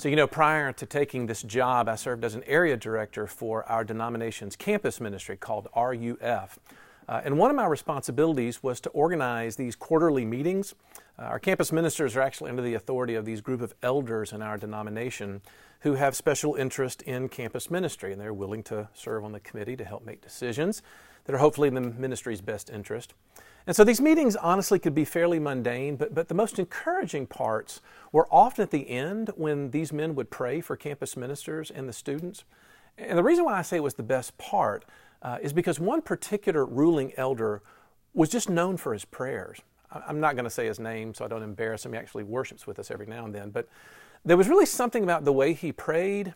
So, you know, prior to taking this job, I served as an area director for our denomination's campus ministry called RUF. Uh, and one of my responsibilities was to organize these quarterly meetings. Uh, our campus ministers are actually under the authority of these group of elders in our denomination who have special interest in campus ministry, and they're willing to serve on the committee to help make decisions that are hopefully in the ministry's best interest. And so these meetings honestly could be fairly mundane, but, but the most encouraging parts were often at the end when these men would pray for campus ministers and the students. And the reason why I say it was the best part uh, is because one particular ruling elder was just known for his prayers. I'm not going to say his name so I don't embarrass him. He actually worships with us every now and then. But there was really something about the way he prayed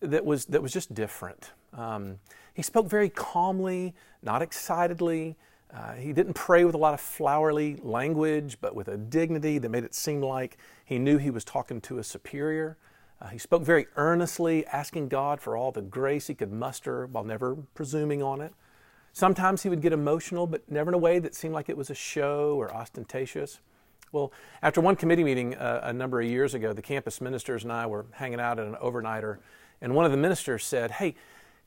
that was, that was just different. Um, he spoke very calmly, not excitedly. Uh, he didn't pray with a lot of flowery language, but with a dignity that made it seem like he knew he was talking to a superior. Uh, he spoke very earnestly, asking God for all the grace he could muster while never presuming on it. Sometimes he would get emotional, but never in a way that seemed like it was a show or ostentatious. Well, after one committee meeting uh, a number of years ago, the campus ministers and I were hanging out at an overnighter, and one of the ministers said, Hey,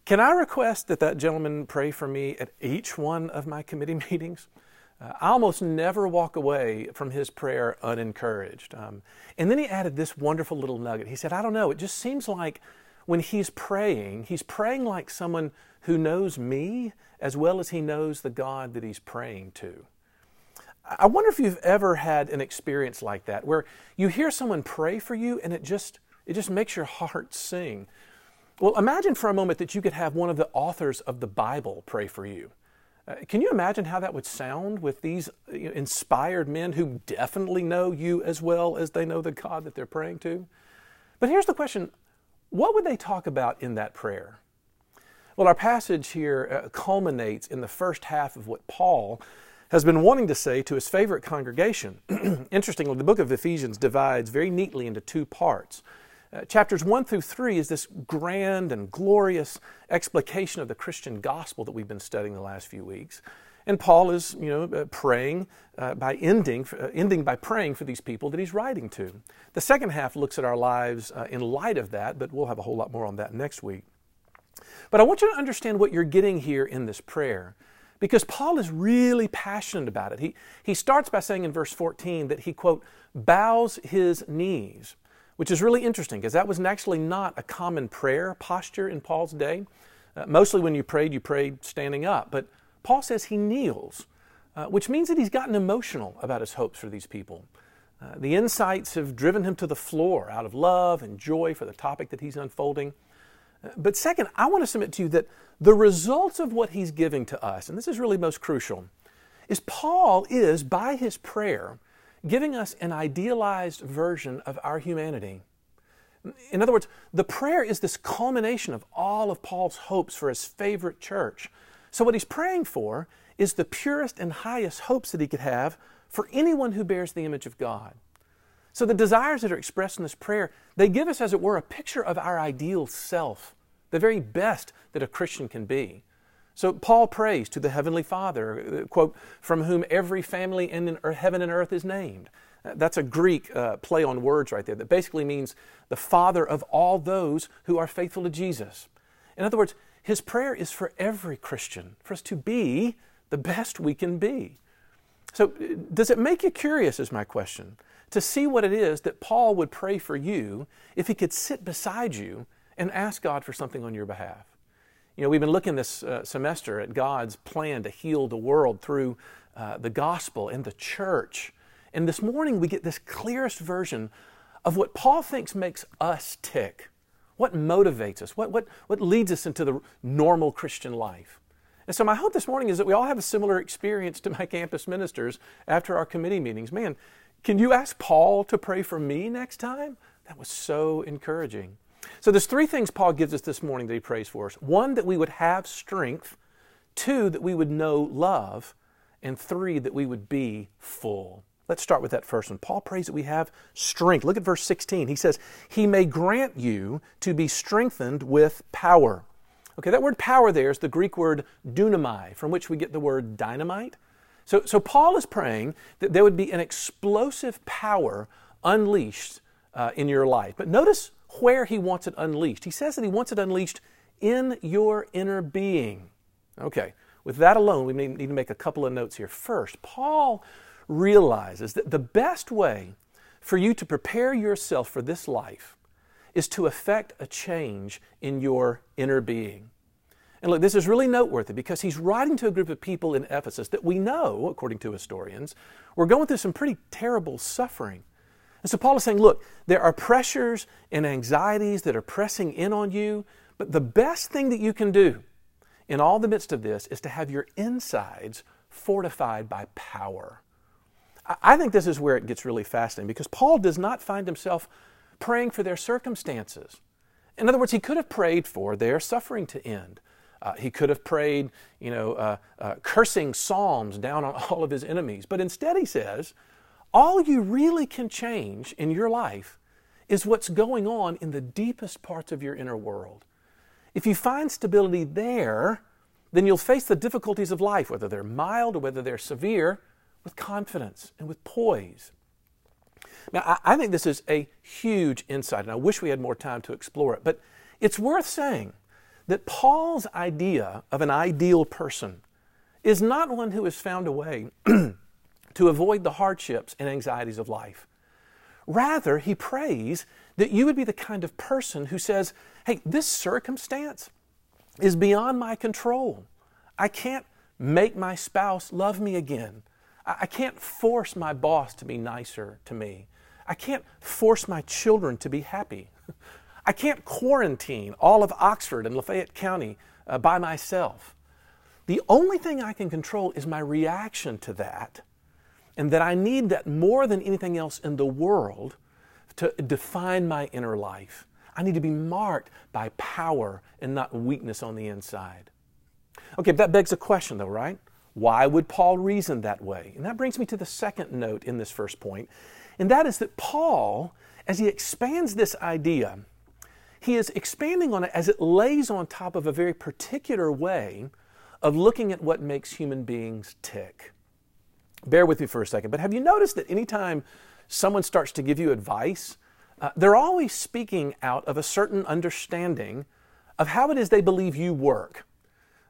can I request that that gentleman pray for me at each one of my committee meetings? Uh, I almost never walk away from his prayer unencouraged. Um, and then he added this wonderful little nugget. He said, I don't know, it just seems like when he's praying, he's praying like someone who knows me as well as he knows the God that he's praying to. I wonder if you've ever had an experience like that where you hear someone pray for you and it just it just makes your heart sing. Well, imagine for a moment that you could have one of the authors of the Bible pray for you. Uh, can you imagine how that would sound with these you know, inspired men who definitely know you as well as they know the God that they're praying to? But here's the question what would they talk about in that prayer? Well, our passage here uh, culminates in the first half of what Paul has been wanting to say to his favorite congregation. Interestingly, the book of Ephesians divides very neatly into two parts. Uh, chapters 1 through 3 is this grand and glorious explication of the Christian gospel that we've been studying the last few weeks. And Paul is, you know, uh, praying uh, by ending, uh, ending by praying for these people that he's writing to. The second half looks at our lives uh, in light of that, but we'll have a whole lot more on that next week. But I want you to understand what you're getting here in this prayer because Paul is really passionate about it. He, he starts by saying in verse 14 that he, quote, bows his knees which is really interesting because that was actually not a common prayer posture in Paul's day. Uh, mostly when you prayed, you prayed standing up. But Paul says he kneels, uh, which means that he's gotten emotional about his hopes for these people. Uh, the insights have driven him to the floor out of love and joy for the topic that he's unfolding. Uh, but second, I want to submit to you that the results of what he's giving to us, and this is really most crucial, is Paul is, by his prayer, giving us an idealized version of our humanity. In other words, the prayer is this culmination of all of Paul's hopes for his favorite church. So, what he's praying for is the purest and highest hopes that he could have for anyone who bears the image of God. So, the desires that are expressed in this prayer, they give us, as it were, a picture of our ideal self, the very best that a Christian can be. So Paul prays to the Heavenly Father, uh, quote, from whom every family in heaven and earth is named. Uh, that's a Greek uh, play on words right there that basically means the Father of all those who are faithful to Jesus. In other words, his prayer is for every Christian, for us to be the best we can be. So, uh, does it make you curious, is my question, to see what it is that Paul would pray for you if he could sit beside you and ask God for something on your behalf? You know, we've been looking this uh, semester at God's plan to heal the world through uh, the gospel and the church. And this morning we get this clearest version of what Paul thinks makes us tick. What motivates us? What, what, what leads us into the normal Christian life? And so, my hope this morning is that we all have a similar experience to my campus ministers after our committee meetings. Man, can you ask Paul to pray for me next time? That was so encouraging. So there's three things Paul gives us this morning that he prays for us. One, that we would have strength. Two, that we would know love. And three, that we would be full. Let's start with that first one. Paul prays that we have strength. Look at verse 16. He says, He may grant you to be strengthened with power. Okay, that word power there is the Greek word dunamai, from which we get the word dynamite. So, so Paul is praying that there would be an explosive power unleashed uh, in your life. But notice where he wants it unleashed. He says that he wants it unleashed in your inner being. Okay, with that alone, we need to make a couple of notes here. First, Paul realizes that the best way for you to prepare yourself for this life is to effect a change in your inner being. And look, this is really noteworthy because he's writing to a group of people in Ephesus that we know, according to historians, were going through some pretty terrible suffering. And so Paul is saying, look, there are pressures and anxieties that are pressing in on you, but the best thing that you can do in all the midst of this is to have your insides fortified by power. I think this is where it gets really fascinating because Paul does not find himself praying for their circumstances. In other words, he could have prayed for their suffering to end. Uh, he could have prayed, you know, uh, uh, cursing psalms down on all of his enemies. But instead, he says, all you really can change in your life is what's going on in the deepest parts of your inner world. If you find stability there, then you'll face the difficulties of life, whether they're mild or whether they're severe, with confidence and with poise. Now, I, think this is a huge insight, and I wish we had more time to explore it, but it's worth saying that Paul's idea of an ideal person is not one who has found a way to avoid the hardships and anxieties of life. Rather, he prays that you would be the kind of person who says, Hey, this circumstance is beyond my control. I can't make my spouse love me again. I can't force my boss to be nicer to me. I can't force my children to be happy. I can't quarantine all of Oxford and Lafayette County uh, by myself. The only thing I can control is my reaction to that, and that I need that more than anything else in the world to define my inner life. I need to be marked by power and not weakness on the inside. Okay, that begs a question though, right? Why would Paul reason that way? And that brings me to the second note in this first point, and that is that Paul, as he expands this idea, he is expanding on it as it lays on top of a very particular way of looking at what makes human beings tick. Bear with me for a second, but have you noticed that anytime someone starts to give you advice, uh, they're always speaking out of a certain understanding of how it is they believe you work.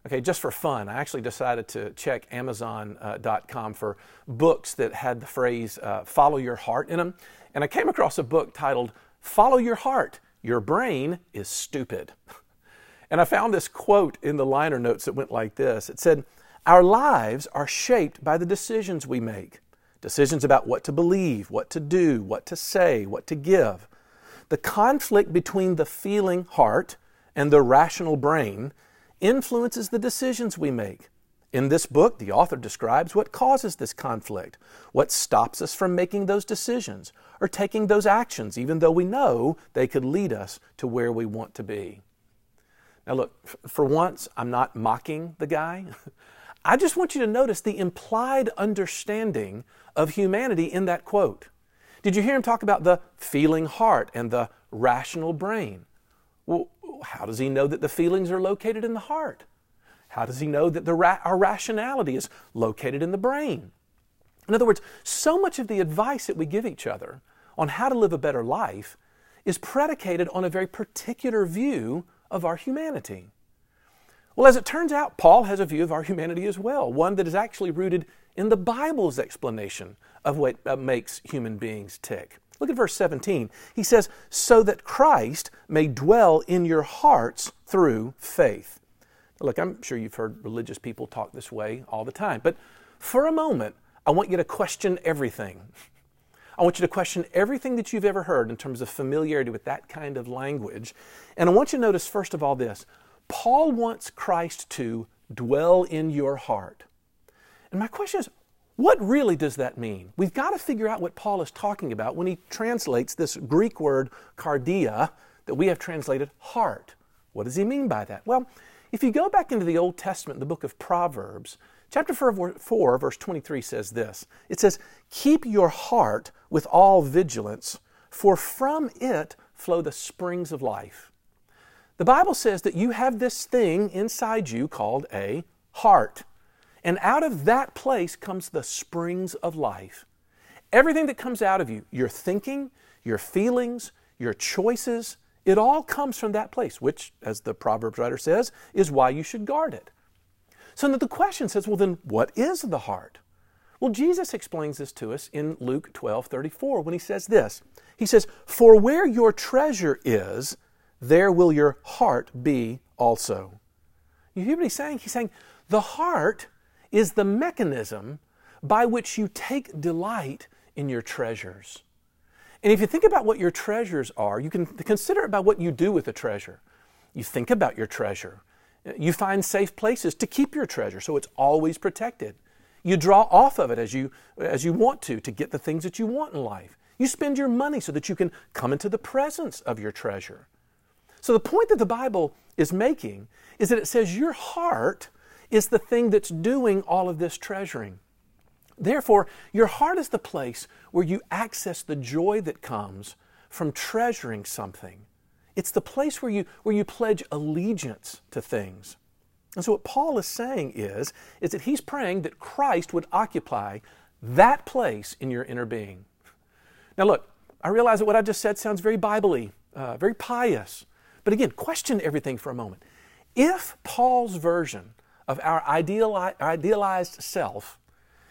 Okay, just for fun, I actually decided to check Amazon.com uh, for books that had the phrase uh, follow your heart in them. And I came across a book titled Follow Your Heart Your Brain is Stupid. And I found this quote in the liner notes that went like this It said, Our lives are shaped by the decisions we make decisions about what to believe, what to do, what to say, what to give. The conflict between the feeling heart and the rational brain influences the decisions we make. In this book, the author describes what causes this conflict, what stops us from making those decisions or taking those actions, even though we know they could lead us to where we want to be. Now, look, for once, I'm not mocking the guy. I just want you to notice the implied understanding of humanity in that quote. Did you hear him talk about the feeling heart and the rational brain? Well, how does he know that the feelings are located in the heart? How does he know that ra- our rationality is located in the brain? In other words, so much of the advice that we give each other on how to live a better life is predicated on a very particular view of our humanity. Well, as it turns out, Paul has a view of our humanity as well, one that is actually rooted in the Bible's explanation of what uh, makes human beings tick. Look at verse 17. He says, So that Christ may dwell in your hearts through faith. Look, I'm sure you've heard religious people talk this way all the time, but for a moment, I want you to question everything. I want you to question everything that you've ever heard in terms of familiarity with that kind of language. And I want you to notice, first of all, this Paul wants Christ to dwell in your heart. And my question is, what really does that mean? We've got to figure out what Paul is talking about when he translates this Greek word cardia that we have translated heart. What does he mean by that? Well, if you go back into the Old Testament, the book of Proverbs, chapter 4, verse 23 says this It says, Keep your heart with all vigilance, for from it flow the springs of life. The Bible says that you have this thing inside you called a heart. And out of that place comes the springs of life. Everything that comes out of you, your thinking, your feelings, your choices, it all comes from that place, which, as the Proverbs writer says, is why you should guard it. So the question says, well, then what is the heart? Well, Jesus explains this to us in Luke 12 34 when he says this. He says, For where your treasure is, there will your heart be also. You hear what he's saying? He's saying, The heart is the mechanism by which you take delight in your treasures. And if you think about what your treasures are, you can consider about what you do with a treasure. You think about your treasure. You find safe places to keep your treasure so it's always protected. You draw off of it as you, as you want to, to get the things that you want in life. You spend your money so that you can come into the presence of your treasure. So, the point that the Bible is making is that it says your heart is the thing that's doing all of this treasuring. Therefore, your heart is the place where you access the joy that comes from treasuring something. It's the place where you, where you pledge allegiance to things. And so what Paul is saying is, is that he's praying that Christ would occupy that place in your inner being. Now look, I realize that what I just said sounds very Bible uh, very pious. But again, question everything for a moment. If Paul's version of our idealized self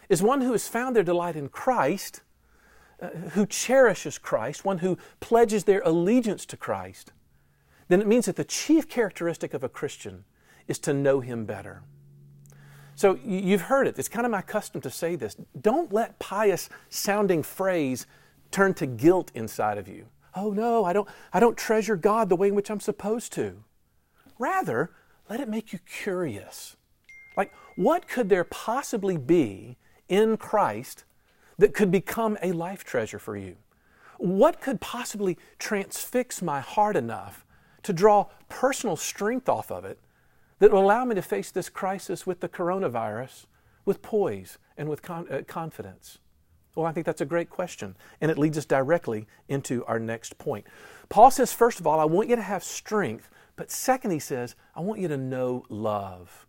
is one who has found their delight in Christ, uh, who cherishes Christ, one who pledges their allegiance to Christ, then it means that the chief characteristic of a Christian is to know Him better. So you've heard it. It's kind of my custom to say this. Don't let pious sounding phrase turn to guilt inside of you. Oh no, I don't, I don't treasure God the way in which I'm supposed to. Rather, let it make you curious. Like, what could there possibly be in Christ that could become a life treasure for you? What could possibly transfix my heart enough to draw personal strength off of it that will allow me to face this crisis with the coronavirus with poise and with con- uh, confidence? Well, I think that's a great question, and it leads us directly into our next point. Paul says, first of all, I want you to have strength, but second, he says, I want you to know love.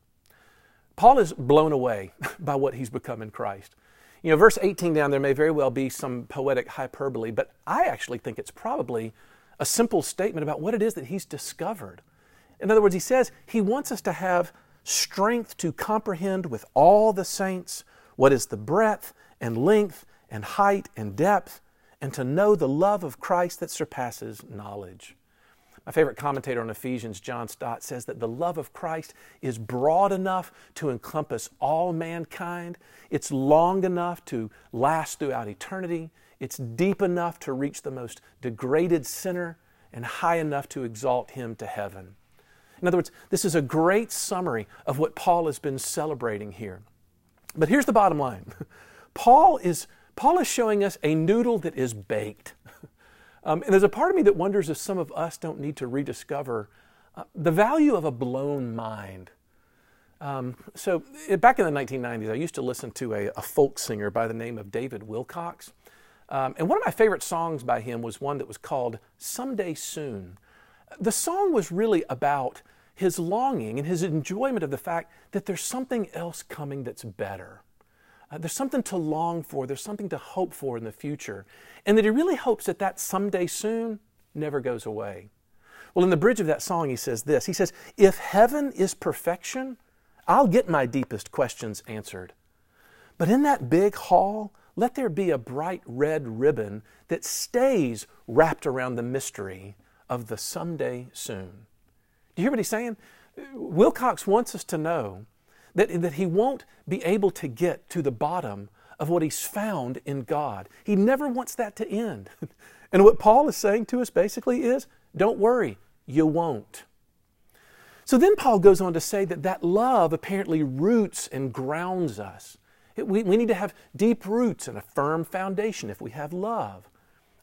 Paul is blown away by what he's become in Christ. You know, verse 18 down there may very well be some poetic hyperbole, but I actually think it's probably a simple statement about what it is that he's discovered. In other words, he says he wants us to have strength to comprehend with all the saints what is the breadth and length and height and depth, and to know the love of Christ that surpasses knowledge. My favorite commentator on Ephesians, John Stott, says that the love of Christ is broad enough to encompass all mankind. It's long enough to last throughout eternity. It's deep enough to reach the most degraded sinner and high enough to exalt him to heaven. In other words, this is a great summary of what Paul has been celebrating here. But here's the bottom line Paul is, Paul is showing us a noodle that is baked. Um, and there's a part of me that wonders if some of us don't need to rediscover uh, the value of a blown mind. Um, so, back in the 1990s, I used to listen to a, a folk singer by the name of David Wilcox. Um, and one of my favorite songs by him was one that was called Someday Soon. The song was really about his longing and his enjoyment of the fact that there's something else coming that's better. Uh, there's something to long for, there's something to hope for in the future. And that he really hopes that that someday soon never goes away. Well, in the bridge of that song, he says this He says, If heaven is perfection, I'll get my deepest questions answered. But in that big hall, let there be a bright red ribbon that stays wrapped around the mystery of the someday soon. Do you hear what he's saying? Wilcox wants us to know that, that he won't be able to get to the bottom of what he's found in God. He never wants that to end. and what Paul is saying to us basically is don't worry, you won't. So then Paul goes on to say that that love apparently roots and grounds us. We, we need to have deep roots and a firm foundation if we have love.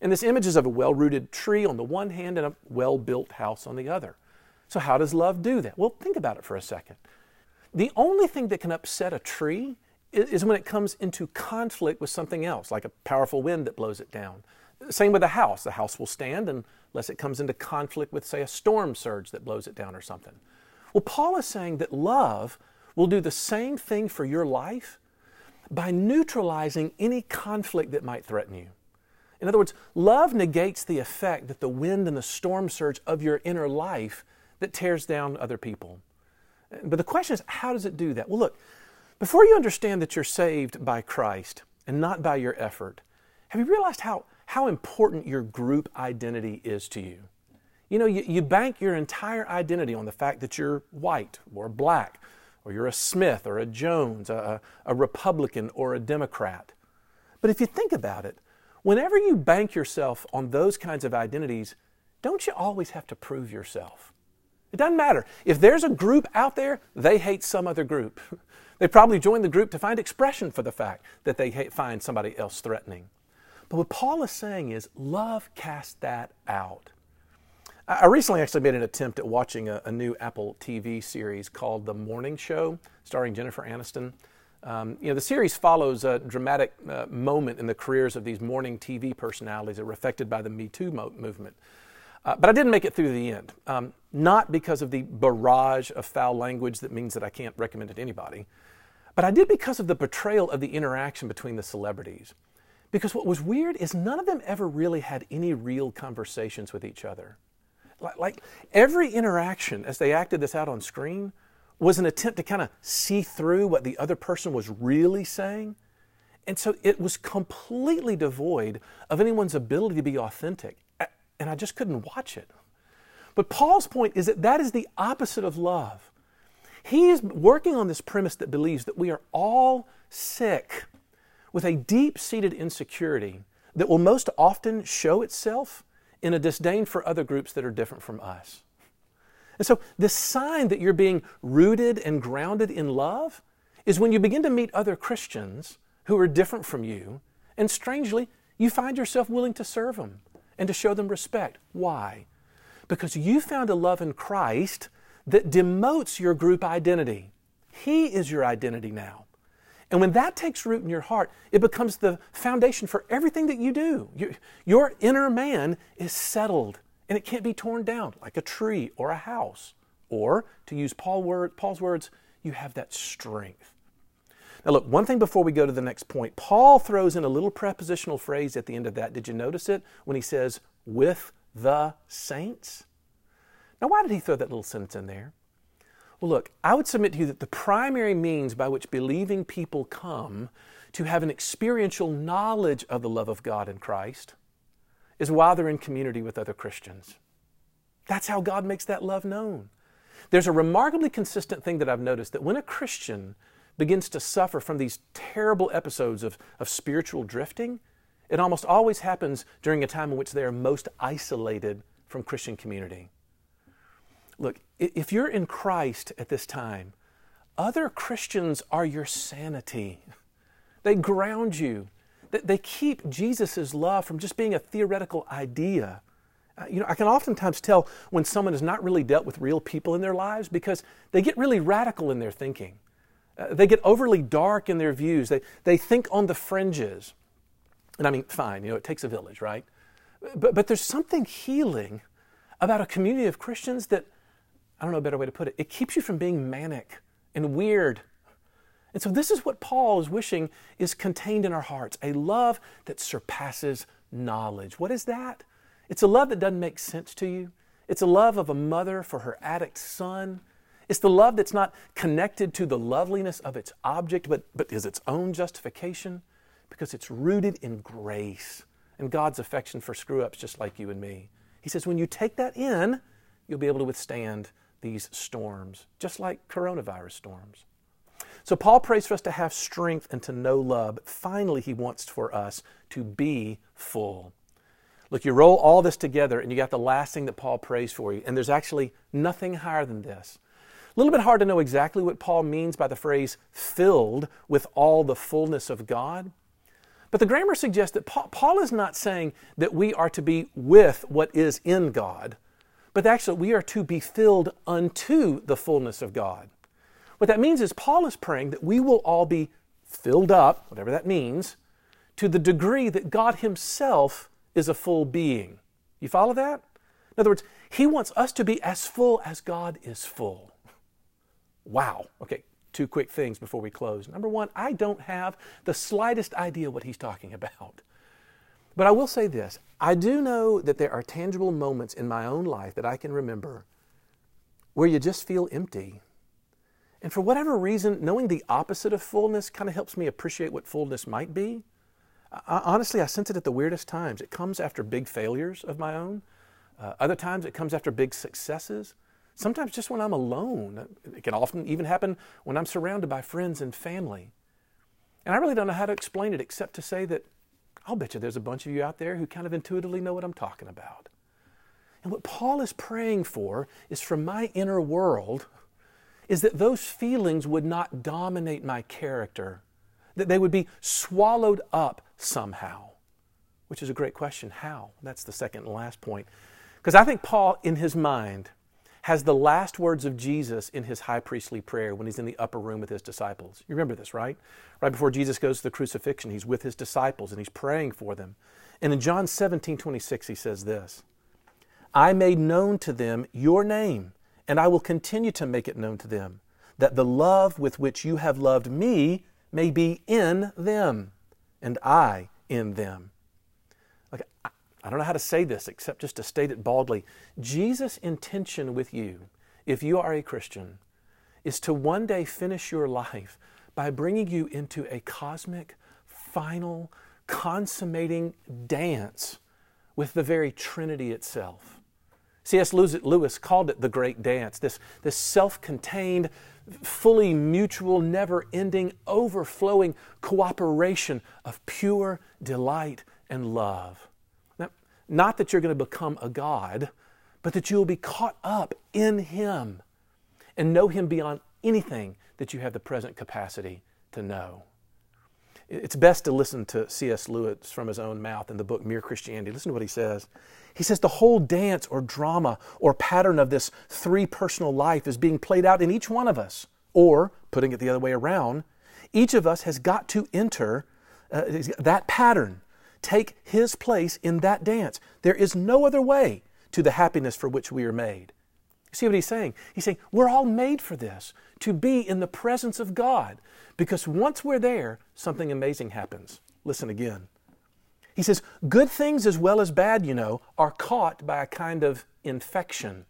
And this image is of a well rooted tree on the one hand and a well built house on the other. So, how does love do that? Well, think about it for a second. The only thing that can upset a tree is when it comes into conflict with something else, like a powerful wind that blows it down. Same with a house. The house will stand unless it comes into conflict with, say, a storm surge that blows it down or something. Well, Paul is saying that love will do the same thing for your life by neutralizing any conflict that might threaten you. In other words, love negates the effect that the wind and the storm surge of your inner life that tears down other people. But the question is, how does it do that? Well, look, before you understand that you're saved by Christ and not by your effort, have you realized how, how important your group identity is to you? You know, you, you bank your entire identity on the fact that you're white or black, or you're a Smith or a Jones, a, a Republican or a Democrat. But if you think about it, whenever you bank yourself on those kinds of identities, don't you always have to prove yourself? It doesn't matter. If there's a group out there, they hate some other group. they probably joined the group to find expression for the fact that they hate, find somebody else threatening. But what Paul is saying is love casts that out. I recently actually made an attempt at watching a, a new Apple TV series called The Morning Show, starring Jennifer Aniston. Um, you know, the series follows a dramatic uh, moment in the careers of these morning TV personalities that were affected by the Me Too mo- movement. Uh, but I didn't make it through the end, um, not because of the barrage of foul language that means that I can't recommend it to anybody, but I did because of the portrayal of the interaction between the celebrities. Because what was weird is none of them ever really had any real conversations with each other. Like, like every interaction as they acted this out on screen was an attempt to kind of see through what the other person was really saying. And so it was completely devoid of anyone's ability to be authentic. And I just couldn't watch it. But Paul's point is that that is the opposite of love. He is working on this premise that believes that we are all sick with a deep seated insecurity that will most often show itself in a disdain for other groups that are different from us. And so, the sign that you're being rooted and grounded in love is when you begin to meet other Christians who are different from you, and strangely, you find yourself willing to serve them and to show them respect. Why? Because you found a love in Christ that demotes your group identity. He is your identity now. And when that takes root in your heart, it becomes the foundation for everything that you do. Your, your inner man is settled and it can't be torn down like a tree or a house. Or, to use Paul word, Paul's words, you have that strength. Now, look, one thing before we go to the next point, Paul throws in a little prepositional phrase at the end of that. Did you notice it when he says, with the saints? Now, why did he throw that little sentence in there? Well, look, I would submit to you that the primary means by which believing people come to have an experiential knowledge of the love of God in Christ is while they're in community with other Christians. That's how God makes that love known. There's a remarkably consistent thing that I've noticed that when a Christian begins to suffer from these terrible episodes of, of spiritual drifting, it almost always happens during a time in which they are most isolated from Christian community. Look, if you're in Christ at this time, other Christians are your sanity. They ground you. They keep Jesus' love from just being a theoretical idea. Uh, you know, I can oftentimes tell when someone has not really dealt with real people in their lives because they get really radical in their thinking. Uh, they get overly dark in their views. They, they think on the fringes. And I mean, fine, you know, it takes a village, right? But, but there's something healing about a community of Christians that I don't know a better way to put it. It keeps you from being manic and weird. And so, this is what Paul is wishing is contained in our hearts a love that surpasses knowledge. What is that? It's a love that doesn't make sense to you. It's a love of a mother for her addict son. It's the love that's not connected to the loveliness of its object, but, but is its own justification because it's rooted in grace and God's affection for screw ups just like you and me. He says, when you take that in, you'll be able to withstand these storms, just like coronavirus storms. So, Paul prays for us to have strength and to know love. Finally, he wants for us to be full. Look, you roll all this together and you got the last thing that Paul prays for you, and there's actually nothing higher than this. A little bit hard to know exactly what Paul means by the phrase filled with all the fullness of God. But the grammar suggests that Paul, is not saying that we are to be with what is in God, but actually we are to be filled unto the fullness of God. What that means is Paul is praying that we will all be filled up, whatever that means, to the degree that God Himself is a full being. You follow that? In other words, He wants us to be as full as God is full. Wow. Okay, two quick things before we close. Number one, I don't have the slightest idea what He's talking about. But I will say this I do know that there are tangible moments in my own life that I can remember where you just feel empty. And for whatever reason, knowing the opposite of fullness kind of helps me appreciate what fullness might be. I, honestly, I sense it at the weirdest times. It comes after big failures of my own. Uh, other times, it comes after big successes. Sometimes just when I'm alone. It can often even happen when I'm surrounded by friends and family. And I really don't know how to explain it except to say that I'll bet you there's a bunch of you out there who kind of intuitively know what I'm talking about. And what Paul is praying for is from my inner world is that those feelings would not dominate my character, that they would be swallowed up somehow. Which is a great question. How? That's the second and last point. Because I think Paul, in his mind, has the last words of Jesus in his high priestly prayer when he's in the upper room with his disciples. You remember this, right? Right before Jesus goes to the crucifixion, he's with his disciples and he's praying for them. And in John 17 26, he says this I made known to them your name, and I will continue to make it known to them, that the love with which you have loved me may be in them, and I in them. I don't know how to say this except just to state it baldly. Jesus' intention with you, if you are a Christian, is to one day finish your life by bringing you into a cosmic, final, consummating dance with the very Trinity itself. C.S. Lewis called it the great dance, this, this self contained, fully mutual, never ending, overflowing cooperation of pure delight and love. Not that you're going to become a God, but that you will be caught up in Him and know Him beyond anything that you have the present capacity to know. It's best to listen to C.S. Lewis from his own mouth in the book Mere Christianity. Listen to what he says. He says the whole dance or drama or pattern of this three personal life is being played out in each one of us. Or, putting it the other way around, each of us has got to enter uh, that pattern take his place in that dance. There is no other way to the happiness for which we are made. See what he's saying? He's saying we're all made for this, to be in the presence of God. Because once we're there, something amazing happens. Listen again. He says, Good things as well as bad, you know, are caught by a kind of infection.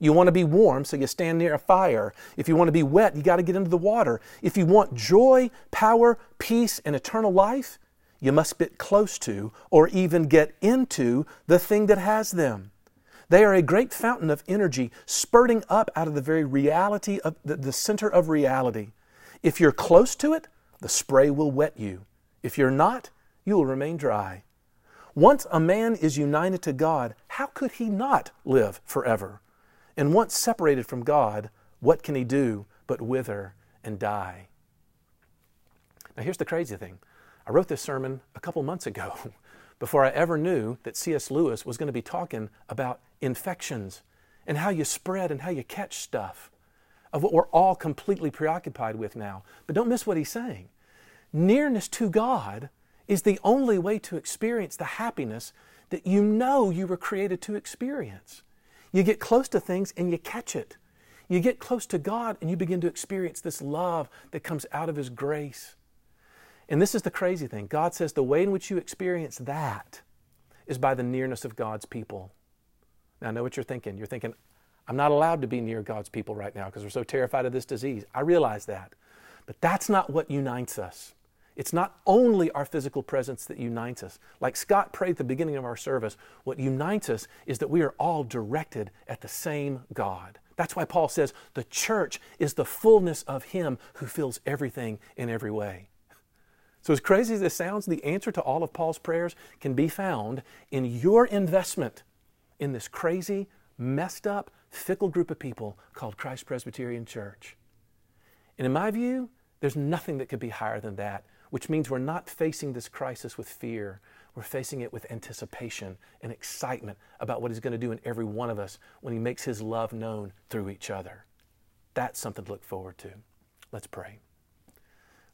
You want to be warm, so you stand near a fire. If you want to be wet, you got to get into the water. If you want joy, power, peace, and eternal life, you must get close to or even get into the thing that has them. They are a great fountain of energy spurting up out of the very reality of the, the center of reality. If you're close to it, the spray will wet you. If you're not, you will remain dry. Once a man is united to God, how could he not live forever? And once separated from God, what can he do but wither and die? Now, here's the crazy thing I wrote this sermon a couple months ago before I ever knew that C.S. Lewis was going to be talking about infections and how you spread and how you catch stuff, of what we're all completely preoccupied with now. But don't miss what he's saying. Nearness to God is the only way to experience the happiness that you know you were created to experience. You get close to things and you catch it. You get close to God and you begin to experience this love that comes out of His grace. And this is the crazy thing God says the way in which you experience that is by the nearness of God's people. Now, I know what you're thinking. You're thinking, I'm not allowed to be near God's people right now because we're so terrified of this disease. I realize that. But that's not what unites us. It's not only our physical presence that unites us. Like Scott prayed at the beginning of our service, what unites us is that we are all directed at the same God. That's why Paul says the church is the fullness of Him who fills everything in every way. So, as crazy as this sounds, the answer to all of Paul's prayers can be found in your investment in this crazy, messed up, fickle group of people called Christ Presbyterian Church. And in my view, there's nothing that could be higher than that, which means we're not facing this crisis with fear. We're facing it with anticipation and excitement about what He's going to do in every one of us when He makes His love known through each other. That's something to look forward to. Let's pray.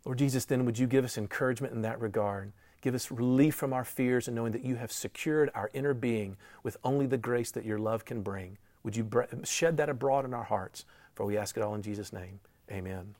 Lord Jesus, then would you give us encouragement in that regard? Give us relief from our fears and knowing that you have secured our inner being with only the grace that your love can bring. Would you shed that abroad in our hearts? For we ask it all in Jesus' name. Amen.